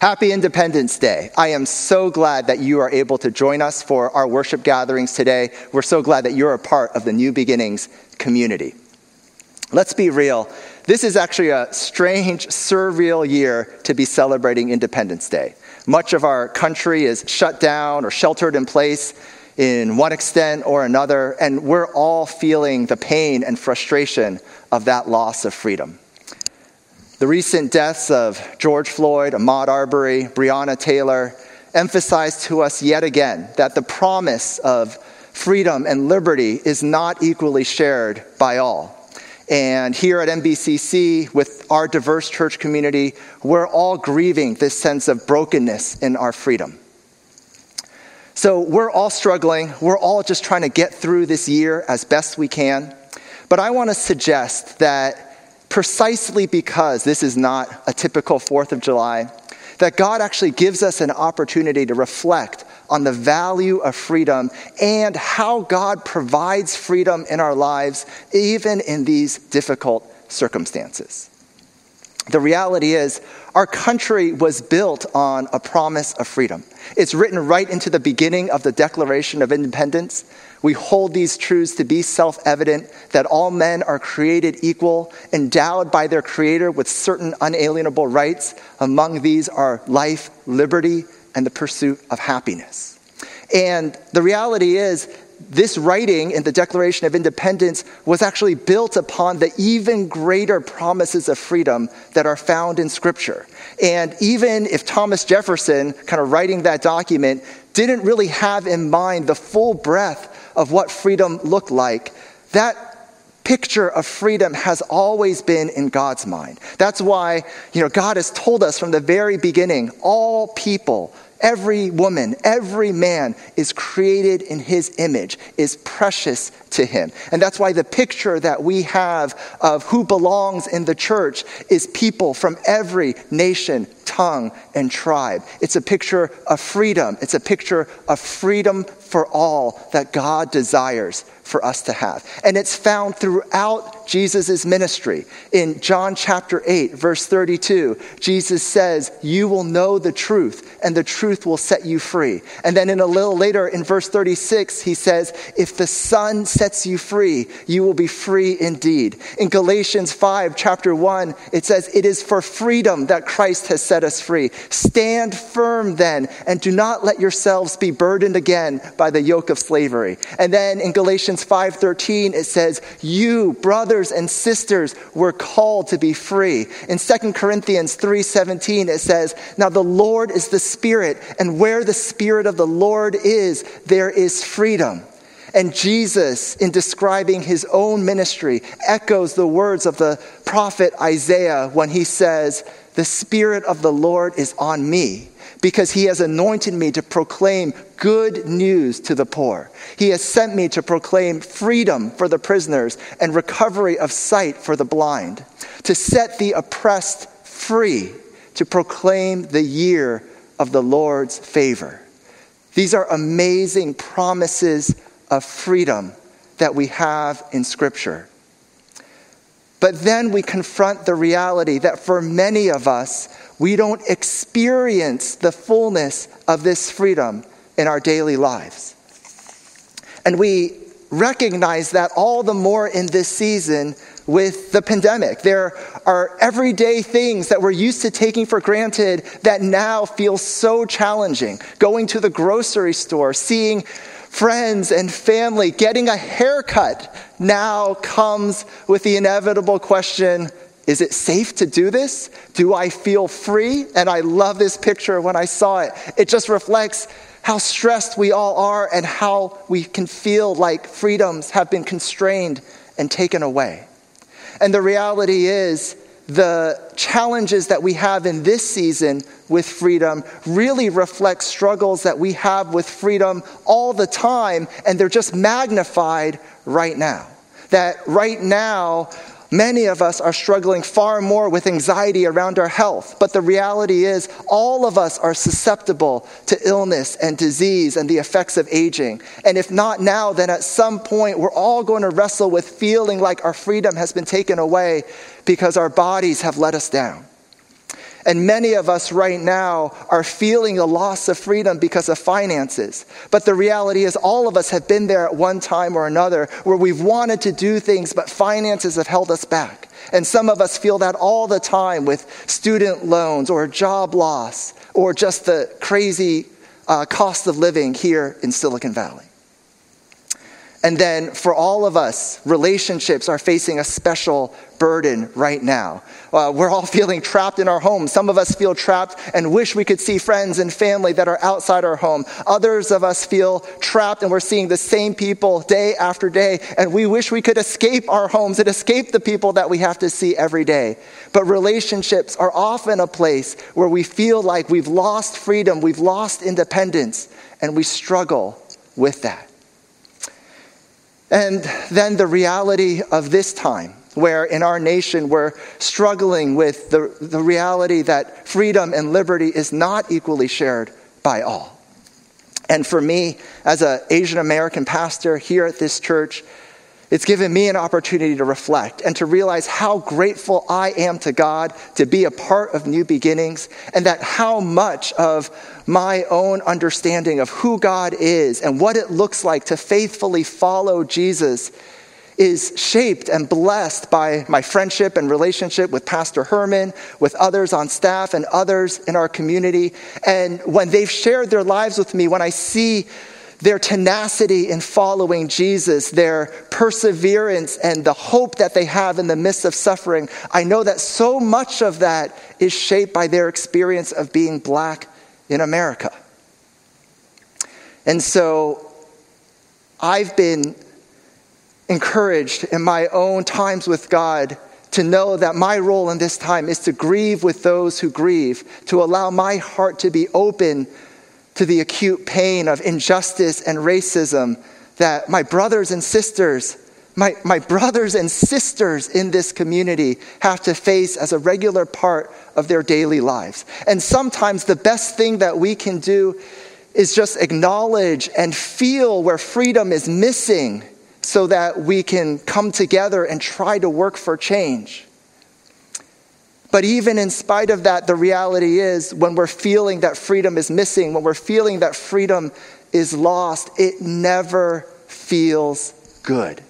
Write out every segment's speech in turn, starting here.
Happy Independence Day. I am so glad that you are able to join us for our worship gatherings today. We're so glad that you're a part of the New Beginnings community. Let's be real. This is actually a strange, surreal year to be celebrating Independence Day. Much of our country is shut down or sheltered in place in one extent or another, and we're all feeling the pain and frustration of that loss of freedom. The recent deaths of George Floyd, Ahmaud Arbery, Breonna Taylor emphasize to us yet again that the promise of freedom and liberty is not equally shared by all. And here at NBCC, with our diverse church community, we're all grieving this sense of brokenness in our freedom. So we're all struggling. We're all just trying to get through this year as best we can. But I want to suggest that precisely because this is not a typical 4th of July, that God actually gives us an opportunity to reflect on the value of freedom and how God provides freedom in our lives, even in these difficult circumstances. The reality is, our country was built on a promise of freedom. It's written right into the beginning of the Declaration of Independence. We hold these truths to be self evident that all men are created equal, endowed by their Creator with certain unalienable rights. Among these are life, liberty, and the pursuit of happiness. And the reality is, this writing in the Declaration of Independence was actually built upon the even greater promises of freedom that are found in Scripture. And even if Thomas Jefferson, kind of writing that document, didn't really have in mind the full breadth of what freedom looked like, that picture of freedom has always been in God's mind. That's why, you know, God has told us from the very beginning, all people Every woman, every man is created in his image, is precious to him. And that's why the picture that we have of who belongs in the church is people from every nation, tongue, and tribe. It's a picture of freedom. It's a picture of freedom for all that God desires for us to have. And it's found throughout Jesus' ministry. In John chapter 8, verse 32, Jesus says, You will know the truth, and the truth will set you free. And then in a little later, in verse 36, he says, If the Son sets you free, you will be free indeed. In Galatians 5, chapter 1, it says, It is for freedom that Christ has set us free. Stand firm then, and do not let yourselves be burdened again by the yoke of slavery. And then in Galatians 5:13 it says, "You brothers and sisters were called to be free." In 2 Corinthians 3:17 it says, "Now the Lord is the Spirit, and where the Spirit of the Lord is, there is freedom." And Jesus, in describing his own ministry, echoes the words of the prophet Isaiah when he says, The Spirit of the Lord is on me because he has anointed me to proclaim good news to the poor. He has sent me to proclaim freedom for the prisoners and recovery of sight for the blind, to set the oppressed free, to proclaim the year of the Lord's favor. These are amazing promises of freedom that we have in Scripture. But then we confront the reality that for many of us, we don't experience the fullness of this freedom in our daily lives. And we recognize that all the more in this season with the pandemic. There are everyday things that we're used to taking for granted that now feel so challenging. Going to the grocery store, seeing friends and family, getting a haircut now comes with the inevitable question is it safe to do this? Do I feel free? And I love this picture when I saw it. It just reflects how stressed we all are and how we can feel like freedoms have been constrained and taken away. And the reality is, the challenges that we have in this season with freedom really reflect struggles that we have with freedom all the time, and they're just magnified right now. That right now, Many of us are struggling far more with anxiety around our health, but the reality is all of us are susceptible to illness and disease and the effects of aging. And if not now, then at some point we're all going to wrestle with feeling like our freedom has been taken away because our bodies have let us down. And many of us right now are feeling a loss of freedom because of finances. But the reality is, all of us have been there at one time or another where we've wanted to do things, but finances have held us back. And some of us feel that all the time with student loans or job loss or just the crazy uh, cost of living here in Silicon Valley. And then for all of us, relationships are facing a special burden right now. Uh, we're all feeling trapped in our homes. Some of us feel trapped and wish we could see friends and family that are outside our home. Others of us feel trapped and we're seeing the same people day after day, and we wish we could escape our homes and escape the people that we have to see every day. But relationships are often a place where we feel like we've lost freedom, we've lost independence, and we struggle with that. And then the reality of this time, where in our nation we're struggling with the, the reality that freedom and liberty is not equally shared by all. And for me, as an Asian American pastor here at this church, it's given me an opportunity to reflect and to realize how grateful I am to God to be a part of New Beginnings, and that how much of my own understanding of who God is and what it looks like to faithfully follow Jesus is shaped and blessed by my friendship and relationship with Pastor Herman, with others on staff, and others in our community. And when they've shared their lives with me, when I see their tenacity in following Jesus, their perseverance, and the hope that they have in the midst of suffering, I know that so much of that is shaped by their experience of being black in America. And so I've been encouraged in my own times with God to know that my role in this time is to grieve with those who grieve, to allow my heart to be open to the acute pain of injustice and racism that my brothers and sisters, my, my brothers and sisters in this community have to face as a regular part of their daily lives. And sometimes the best thing that we can do is just acknowledge and feel where freedom is missing so that we can come together and try to work for change. But even in spite of that, the reality is when we're feeling that freedom is missing, when we're feeling that freedom is lost, it never feels good.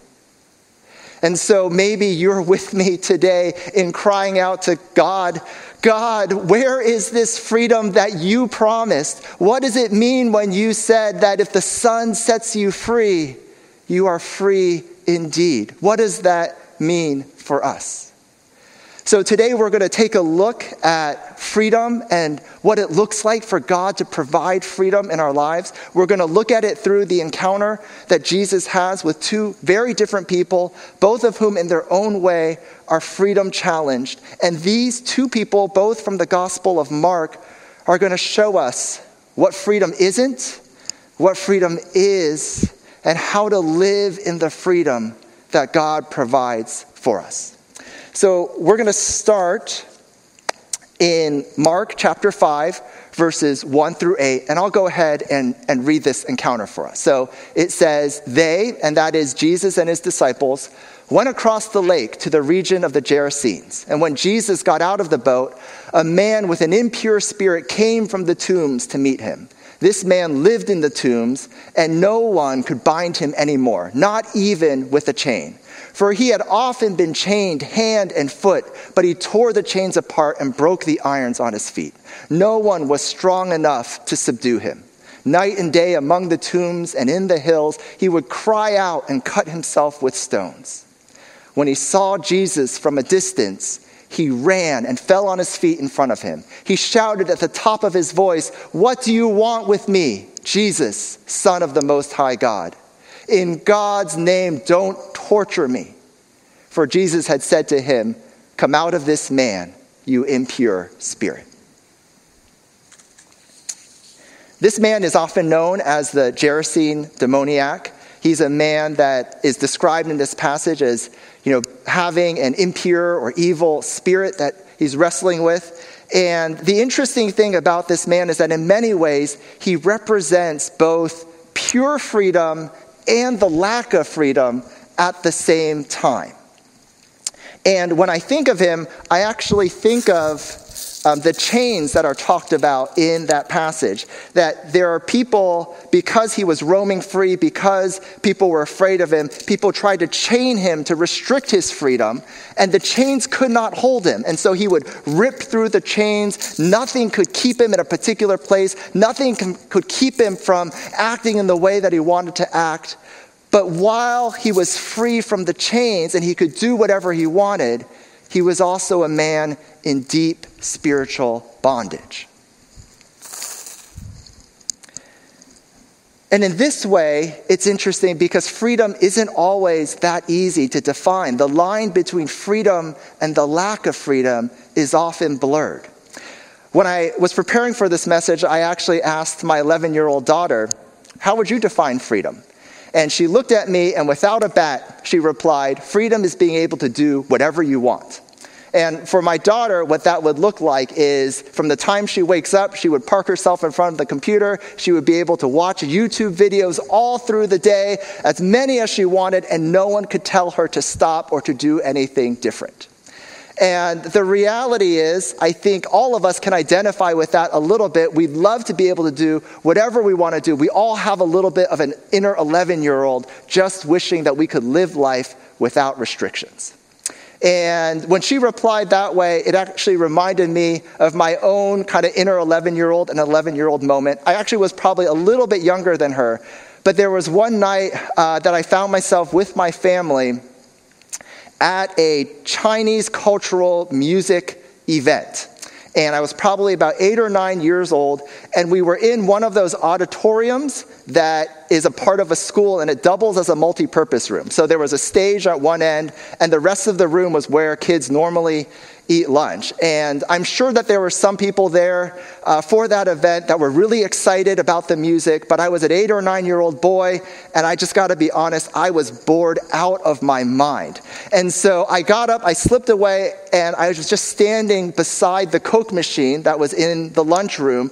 And so maybe you're with me today in crying out to God God, where is this freedom that you promised? What does it mean when you said that if the Son sets you free, you are free indeed? What does that mean for us? So today we're going to take a look at freedom and what it looks like for God to provide freedom in our lives. We're going to look at it through the encounter that Jesus has with two very different people, both of whom in their own way are freedom challenged. And these two people, both from the Gospel of Mark, are going to show us what freedom isn't, what freedom is, and how to live in the freedom that God provides for us. So we're going to start in Mark chapter 5, verses 1 through 8, and I'll go ahead and, and read this encounter for us. So it says, They, and that is Jesus and his disciples, went across the lake to the region of the Gerasenes. And when Jesus got out of the boat, a man with an impure spirit came from the tombs to meet him. This man lived in the tombs, and no one could bind him anymore, not even with a chain. For he had often been chained hand and foot, but he tore the chains apart and broke the irons on his feet. No one was strong enough to subdue him. Night and day among the tombs and in the hills, he would cry out and cut himself with stones. When he saw Jesus from a distance, he ran and fell on his feet in front of him. He shouted at the top of his voice, What do you want with me, Jesus, Son of the Most High God? In God's name, don't torture me. For Jesus had said to him, Come out of this man, you impure spirit. This man is often known as the Gerasene demoniac. He's a man that is described in this passage as, you know, having an impure or evil spirit that he's wrestling with. And the interesting thing about this man is that in many ways, he represents both pure freedom and the lack of freedom at the same time. And when I think of him, I actually think of um, the chains that are talked about in that passage. That there are people, because he was roaming free, because people were afraid of him, people tried to chain him to restrict his freedom, and the chains could not hold him. And so he would rip through the chains. Nothing could keep him in a particular place, nothing could keep him from acting in the way that he wanted to act. But while he was free from the chains and he could do whatever he wanted, he was also a man in deep spiritual bondage. And in this way, it's interesting because freedom isn't always that easy to define. The line between freedom and the lack of freedom is often blurred. When I was preparing for this message, I actually asked my 11 year old daughter, How would you define freedom? And she looked at me, and without a bat, she replied, Freedom is being able to do whatever you want. And for my daughter, what that would look like is from the time she wakes up, she would park herself in front of the computer. She would be able to watch YouTube videos all through the day, as many as she wanted, and no one could tell her to stop or to do anything different. And the reality is, I think all of us can identify with that a little bit. We'd love to be able to do whatever we want to do. We all have a little bit of an inner 11 year old just wishing that we could live life without restrictions. And when she replied that way, it actually reminded me of my own kind of inner 11 year old and 11 year old moment. I actually was probably a little bit younger than her, but there was one night uh, that I found myself with my family at a Chinese cultural music event. And I was probably about eight or nine years old, and we were in one of those auditoriums that is a part of a school and it doubles as a multi purpose room. So there was a stage at one end, and the rest of the room was where kids normally eat lunch. And I'm sure that there were some people there uh, for that event that were really excited about the music, but I was an eight or nine year old boy, and I just got to be honest, I was bored out of my mind. And so I got up, I slipped away, and I was just standing beside the Coke machine that was in the lunchroom.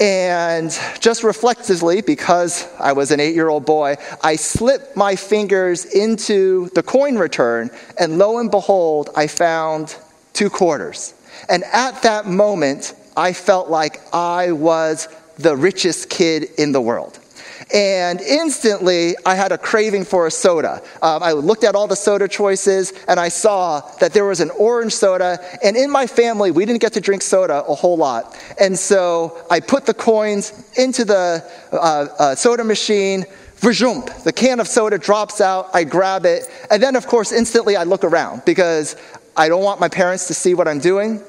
And just reflectively, because I was an eight year old boy, I slipped my fingers into the coin return, and lo and behold, I found two quarters. And at that moment, I felt like I was the richest kid in the world. And instantly, I had a craving for a soda. Um, I looked at all the soda choices and I saw that there was an orange soda. And in my family, we didn't get to drink soda a whole lot. And so I put the coins into the uh, uh, soda machine. Vajump, the can of soda drops out. I grab it. And then, of course, instantly I look around because I don't want my parents to see what I'm doing.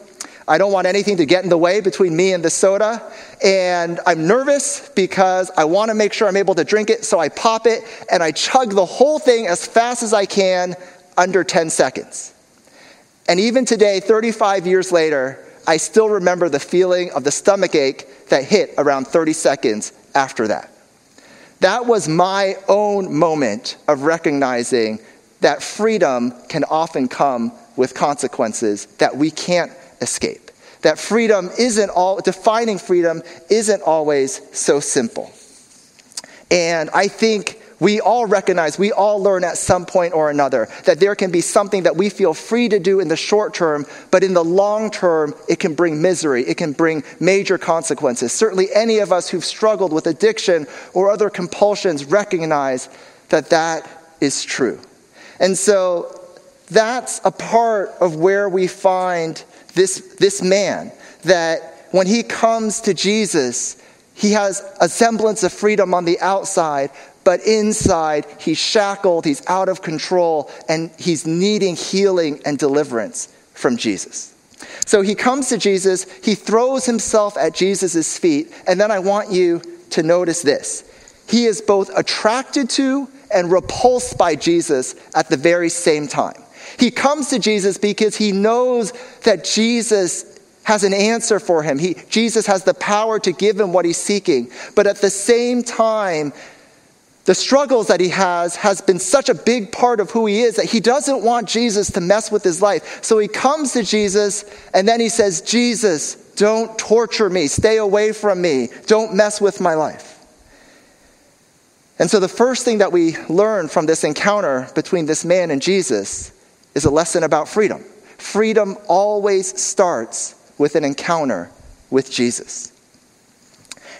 I don't want anything to get in the way between me and the soda. And I'm nervous because I want to make sure I'm able to drink it. So I pop it and I chug the whole thing as fast as I can under 10 seconds. And even today, 35 years later, I still remember the feeling of the stomach ache that hit around 30 seconds after that. That was my own moment of recognizing that freedom can often come with consequences that we can't escape. That freedom isn't all, defining freedom isn't always so simple. And I think we all recognize, we all learn at some point or another that there can be something that we feel free to do in the short term, but in the long term, it can bring misery. It can bring major consequences. Certainly, any of us who've struggled with addiction or other compulsions recognize that that is true. And so, that's a part of where we find this, this man, that when he comes to Jesus, he has a semblance of freedom on the outside, but inside he's shackled, he's out of control, and he's needing healing and deliverance from Jesus. So he comes to Jesus, he throws himself at Jesus' feet, and then I want you to notice this. He is both attracted to and repulsed by Jesus at the very same time. He comes to Jesus because he knows that Jesus has an answer for him. He, Jesus has the power to give him what he's seeking. But at the same time, the struggles that he has has been such a big part of who he is that he doesn't want Jesus to mess with his life. So he comes to Jesus and then he says, Jesus, don't torture me. Stay away from me. Don't mess with my life. And so the first thing that we learn from this encounter between this man and Jesus is a lesson about freedom. Freedom always starts with an encounter with Jesus.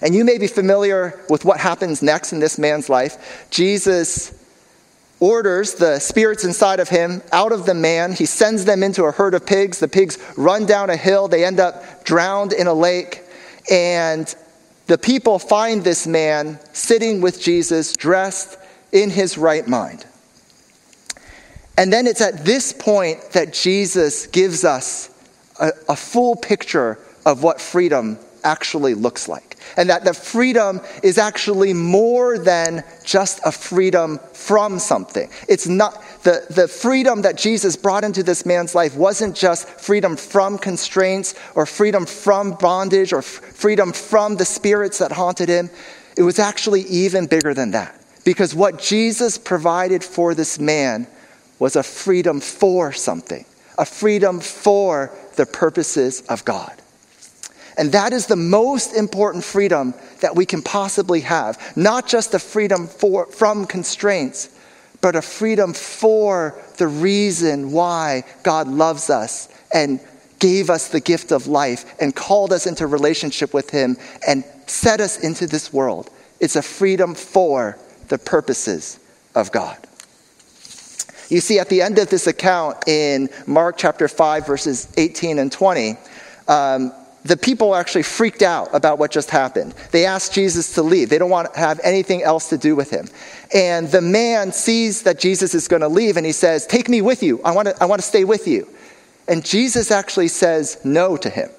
And you may be familiar with what happens next in this man's life. Jesus orders the spirits inside of him out of the man. He sends them into a herd of pigs. The pigs run down a hill, they end up drowned in a lake. And the people find this man sitting with Jesus, dressed in his right mind. And then it's at this point that Jesus gives us a, a full picture of what freedom actually looks like. And that the freedom is actually more than just a freedom from something. It's not the, the freedom that Jesus brought into this man's life wasn't just freedom from constraints or freedom from bondage or f- freedom from the spirits that haunted him. It was actually even bigger than that. Because what Jesus provided for this man was a freedom for something, a freedom for the purposes of God. And that is the most important freedom that we can possibly have. Not just the freedom for, from constraints, but a freedom for the reason why God loves us and gave us the gift of life and called us into relationship with Him and set us into this world. It's a freedom for the purposes of God. You see, at the end of this account in Mark chapter 5, verses 18 and 20, um, the people actually freaked out about what just happened. They asked Jesus to leave. They don't want to have anything else to do with him. And the man sees that Jesus is going to leave and he says, Take me with you. I want to, I want to stay with you. And Jesus actually says no to him.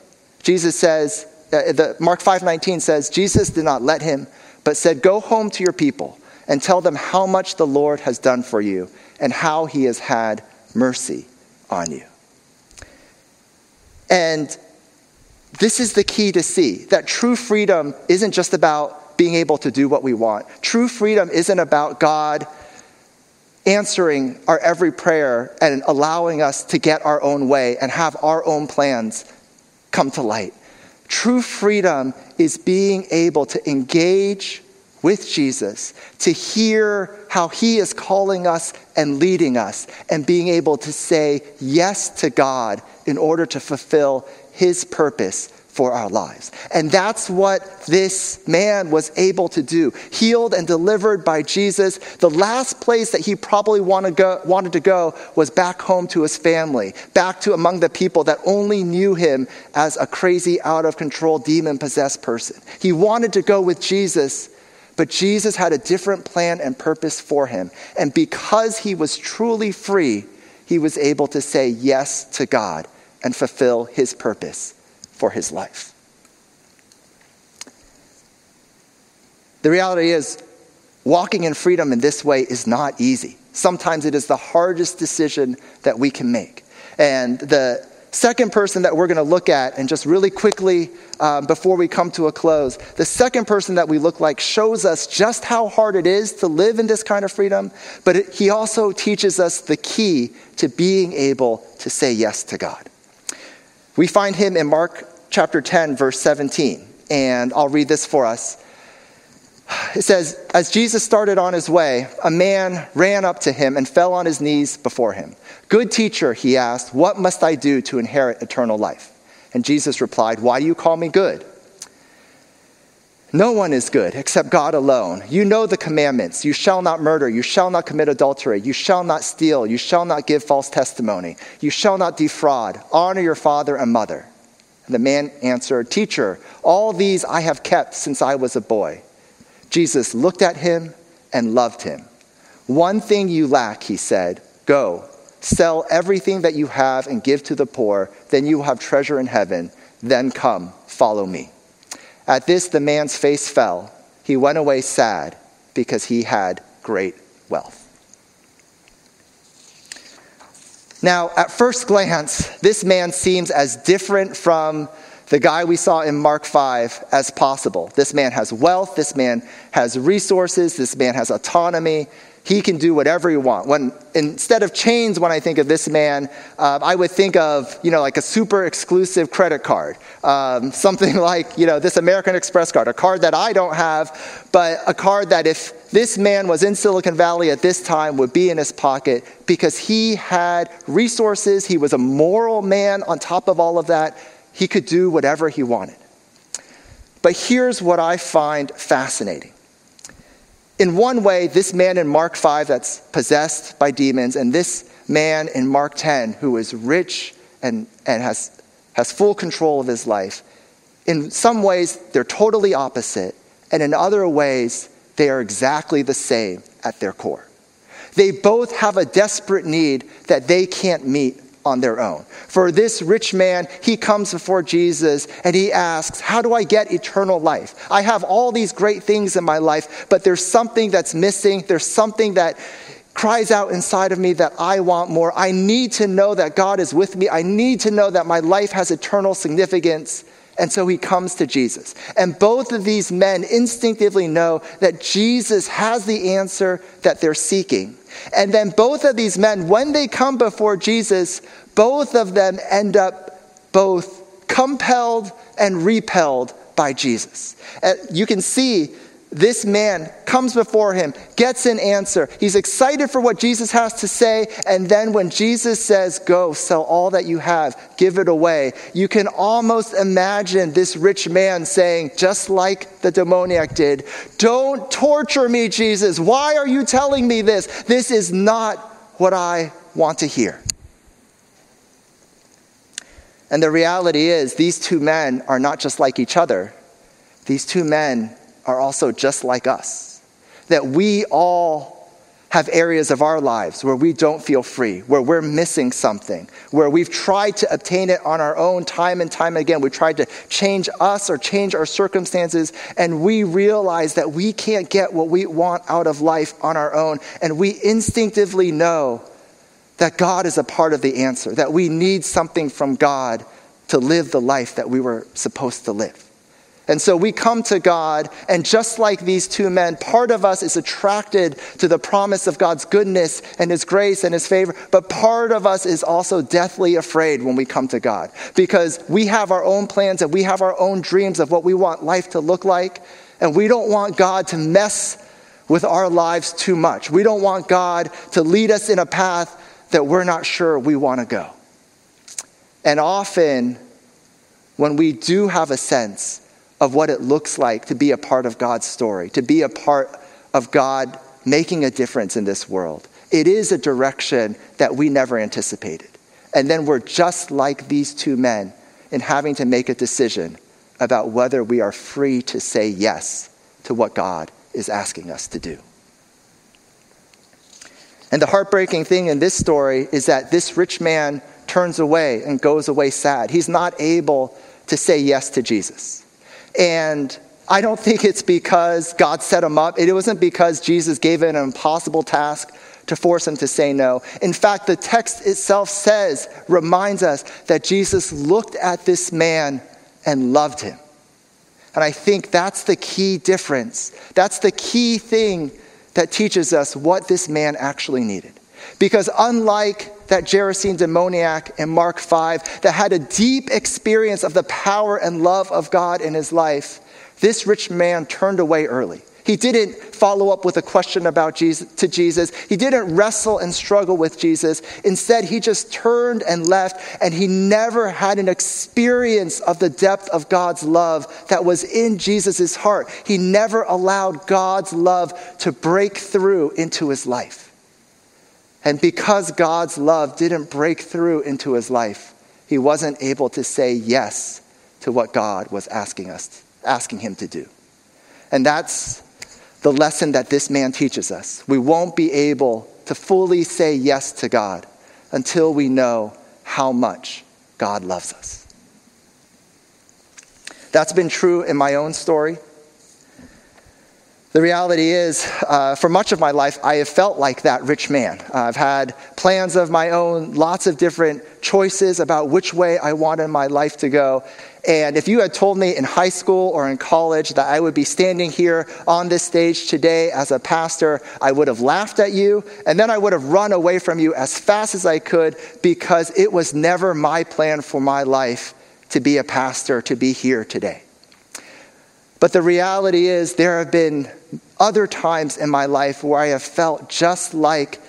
Jesus says, uh, the, Mark 5:19 says, Jesus did not let him, but said, Go home to your people and tell them how much the Lord has done for you and how he has had mercy on you. And this is the key to see that true freedom isn't just about being able to do what we want. True freedom isn't about God answering our every prayer and allowing us to get our own way and have our own plans come to light. True freedom is being able to engage with Jesus, to hear how he is calling us and leading us, and being able to say yes to God in order to fulfill his purpose for our lives. And that's what this man was able to do. Healed and delivered by Jesus. The last place that he probably wanted, go, wanted to go was back home to his family, back to among the people that only knew him as a crazy, out of control, demon possessed person. He wanted to go with Jesus, but Jesus had a different plan and purpose for him. And because he was truly free, he was able to say yes to God and fulfill his purpose for his life. The reality is, walking in freedom in this way is not easy. Sometimes it is the hardest decision that we can make. And the second person that we're going to look at, and just really quickly um, before we come to a close, the second person that we look like shows us just how hard it is to live in this kind of freedom, but it, he also teaches us the key to being able to say yes to God. We find him in Mark chapter 10, verse 17, and I'll read this for us. It says, As Jesus started on his way, a man ran up to him and fell on his knees before him. Good teacher, he asked, What must I do to inherit eternal life? And Jesus replied, Why do you call me good? No one is good except God alone. You know the commandments. You shall not murder. You shall not commit adultery. You shall not steal. You shall not give false testimony. You shall not defraud. Honor your father and mother. And the man answered, Teacher, all these I have kept since I was a boy. Jesus looked at him and loved him. One thing you lack, he said. Go, sell everything that you have and give to the poor. Then you will have treasure in heaven. Then come, follow me. At this, the man's face fell. He went away sad because he had great wealth. Now, at first glance, this man seems as different from the guy we saw in Mark 5 as possible. This man has wealth, this man has resources, this man has autonomy, he can do whatever he wants. When instead of chains, when I think of this man, uh, I would think of you know like a super exclusive credit card, um, something like you know this American Express card, a card that I don't have, but a card that if this man was in Silicon Valley at this time would be in his pocket because he had resources. He was a moral man. On top of all of that, he could do whatever he wanted. But here's what I find fascinating. In one way, this man in Mark 5 that's possessed by demons, and this man in Mark 10 who is rich and, and has, has full control of his life, in some ways, they're totally opposite, and in other ways, they are exactly the same at their core. They both have a desperate need that they can't meet on their own. For this rich man, he comes before Jesus and he asks, How do I get eternal life? I have all these great things in my life, but there's something that's missing. There's something that cries out inside of me that I want more. I need to know that God is with me. I need to know that my life has eternal significance. And so he comes to Jesus. And both of these men instinctively know that Jesus has the answer that they're seeking. And then both of these men, when they come before Jesus, both of them end up both compelled and repelled by Jesus. Uh, you can see this man comes before him, gets an answer. He's excited for what Jesus has to say. And then when Jesus says, Go, sell all that you have, give it away, you can almost imagine this rich man saying, just like the demoniac did, Don't torture me, Jesus. Why are you telling me this? This is not what I want to hear. And the reality is, these two men are not just like each other. These two men are also just like us. That we all have areas of our lives where we don't feel free, where we're missing something, where we've tried to obtain it on our own time and time again. We've tried to change us or change our circumstances, and we realize that we can't get what we want out of life on our own. And we instinctively know that God is a part of the answer, that we need something from God to live the life that we were supposed to live. And so we come to God, and just like these two men, part of us is attracted to the promise of God's goodness and His grace and His favor, but part of us is also deathly afraid when we come to God because we have our own plans and we have our own dreams of what we want life to look like, and we don't want God to mess with our lives too much. We don't want God to lead us in a path that we're not sure we want to go. And often, when we do have a sense of what it looks like to be a part of God's story, to be a part of God making a difference in this world. It is a direction that we never anticipated. And then we're just like these two men in having to make a decision about whether we are free to say yes to what God is asking us to do. And the heartbreaking thing in this story is that this rich man turns away and goes away sad. He's not able to say yes to Jesus. And I don't think it's because God set him up. It wasn't because Jesus gave him an impossible task to force him to say no. In fact, the text itself says, reminds us that Jesus looked at this man and loved him. And I think that's the key difference. That's the key thing that teaches us what this man actually needed. Because unlike that Gerasene demoniac in Mark 5 that had a deep experience of the power and love of God in his life, this rich man turned away early. He didn't follow up with a question about Jesus to Jesus. He didn't wrestle and struggle with Jesus. Instead, he just turned and left, and he never had an experience of the depth of God's love that was in Jesus' heart. He never allowed God's love to break through into his life. And because God's love didn't break through into his life, he wasn't able to say yes to what God was asking us, asking him to do. And that's the lesson that this man teaches us. We won't be able to fully say yes to God until we know how much God loves us. That's been true in my own story. The reality is, uh, for much of my life, I have felt like that rich man. I've had plans of my own, lots of different choices about which way I wanted my life to go. And if you had told me in high school or in college that I would be standing here on this stage today as a pastor, I would have laughed at you, and then I would have run away from you as fast as I could because it was never my plan for my life to be a pastor, to be here today. But the reality is, there have been other times in my life where I have felt just like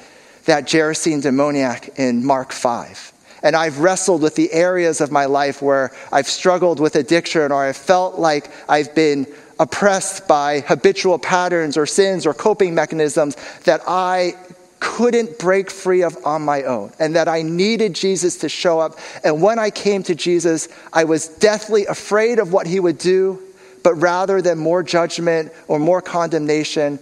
that Gerasene demoniac in Mark 5. And I've wrestled with the areas of my life where I've struggled with addiction or I've felt like I've been oppressed by habitual patterns or sins or coping mechanisms that I couldn't break free of on my own and that I needed Jesus to show up. And when I came to Jesus, I was deathly afraid of what he would do, but rather than more judgment or more condemnation,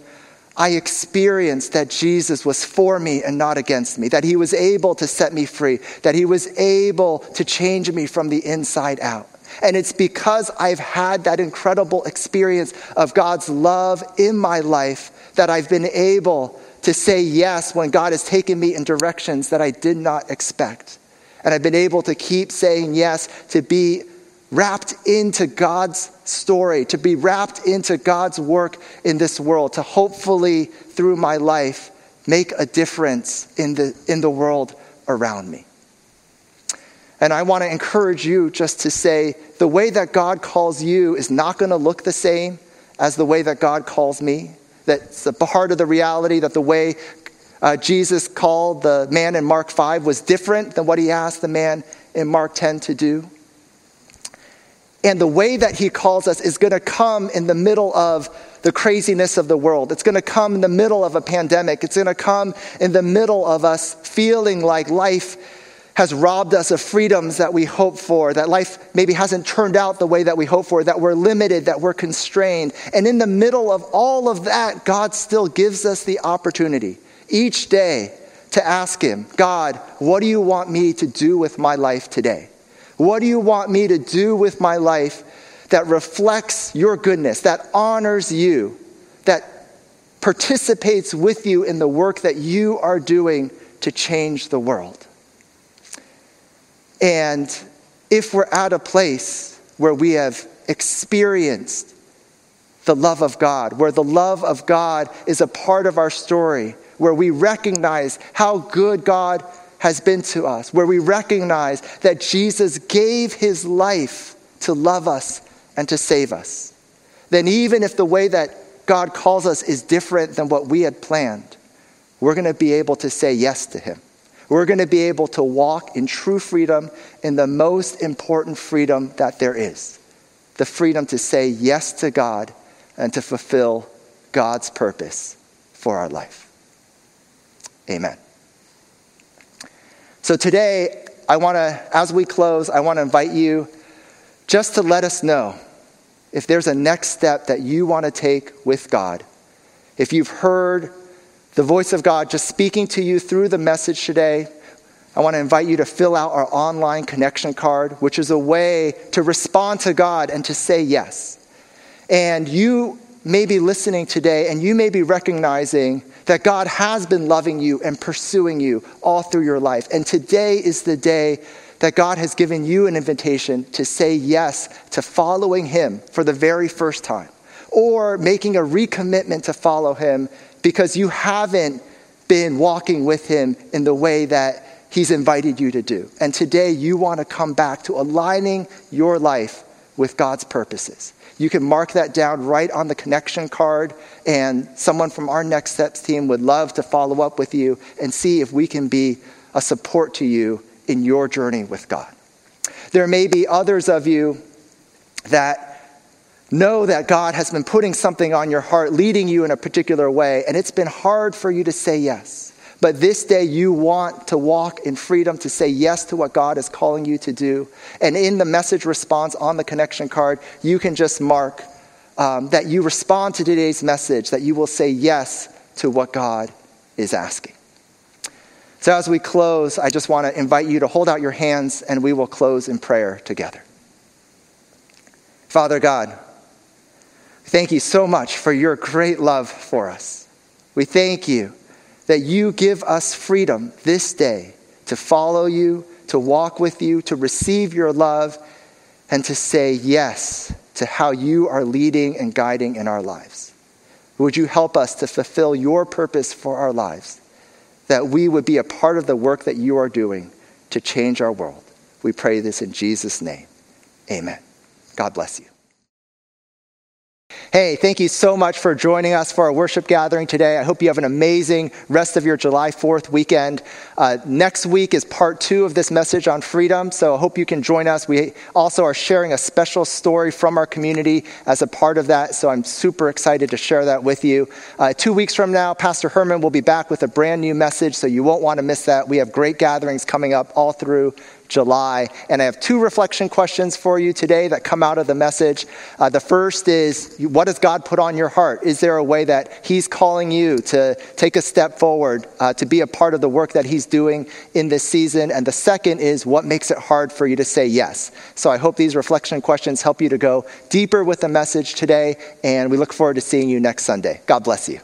I experienced that Jesus was for me and not against me, that he was able to set me free, that he was able to change me from the inside out. And it's because I've had that incredible experience of God's love in my life that I've been able to say yes when God has taken me in directions that I did not expect. And I've been able to keep saying yes to be wrapped into God's story, to be wrapped into God's work in this world, to hopefully, through my life, make a difference in the, in the world around me. And I want to encourage you just to say the way that God calls you is not going to look the same as the way that God calls me. That's the heart of the reality that the way uh, Jesus called the man in Mark 5 was different than what he asked the man in Mark 10 to do. And the way that he calls us is going to come in the middle of the craziness of the world. It's going to come in the middle of a pandemic. It's going to come in the middle of us feeling like life has robbed us of freedoms that we hope for, that life maybe hasn't turned out the way that we hope for, that we're limited, that we're constrained. And in the middle of all of that, God still gives us the opportunity each day to ask Him, God, what do you want me to do with my life today? What do you want me to do with my life that reflects your goodness, that honors you, that participates with you in the work that you are doing to change the world? And if we're at a place where we have experienced the love of God, where the love of God is a part of our story, where we recognize how good God has been to us, where we recognize that Jesus gave his life to love us and to save us, then even if the way that God calls us is different than what we had planned, we're going to be able to say yes to him. We're going to be able to walk in true freedom, in the most important freedom that there is the freedom to say yes to God and to fulfill God's purpose for our life. Amen. So today, I want to, as we close, I want to invite you just to let us know if there's a next step that you want to take with God. If you've heard the voice of God just speaking to you through the message today, I want to invite you to fill out our online connection card, which is a way to respond to God and to say yes. And you may be listening today and you may be recognizing that God has been loving you and pursuing you all through your life. And today is the day that God has given you an invitation to say yes to following Him for the very first time, or making a recommitment to follow Him because you haven't been walking with Him in the way that He's invited you to do. And today you want to come back to aligning your life with God's purposes. You can mark that down right on the connection card, and someone from our Next Steps team would love to follow up with you and see if we can be a support to you in your journey with God. There may be others of you that know that God has been putting something on your heart, leading you in a particular way, and it's been hard for you to say yes. But this day you want to walk in freedom to say yes to what God is calling you to do. And in the message response on the connection card, you can just mark um, that you respond to today's message, that you will say yes to what God is asking. So as we close, I just want to invite you to hold out your hands and we will close in prayer together. Father God, thank you so much for your great love for us. We thank you that you give us freedom this day to follow you, to walk with you, to receive your love, and to say yes to how you are leading and guiding in our lives. Would you help us to fulfill your purpose for our lives? That we would be a part of the work that you are doing to change our world. We pray this in Jesus' name. Amen. God bless you. Hey, thank you so much for joining us for our worship gathering today. I hope you have an amazing rest of your July 4th weekend. Uh, next week is part two of this message on freedom, so I hope you can join us. We also are sharing a special story from our community as a part of that, so I'm super excited to share that with you. Uh, two weeks from now, Pastor Herman will be back with a brand new message, so you won't want to miss that. We have great gatherings coming up all through July. And I have two reflection questions for you today that come out of the message. Uh, the first is what does God put on your heart? Is there a way that He's calling you to take a step forward, uh, to be a part of the work that He's doing in this season? And the second is what makes it hard for you to say yes? So I hope these reflection questions help you to go deeper with the message today. And we look forward to seeing you next Sunday. God bless you.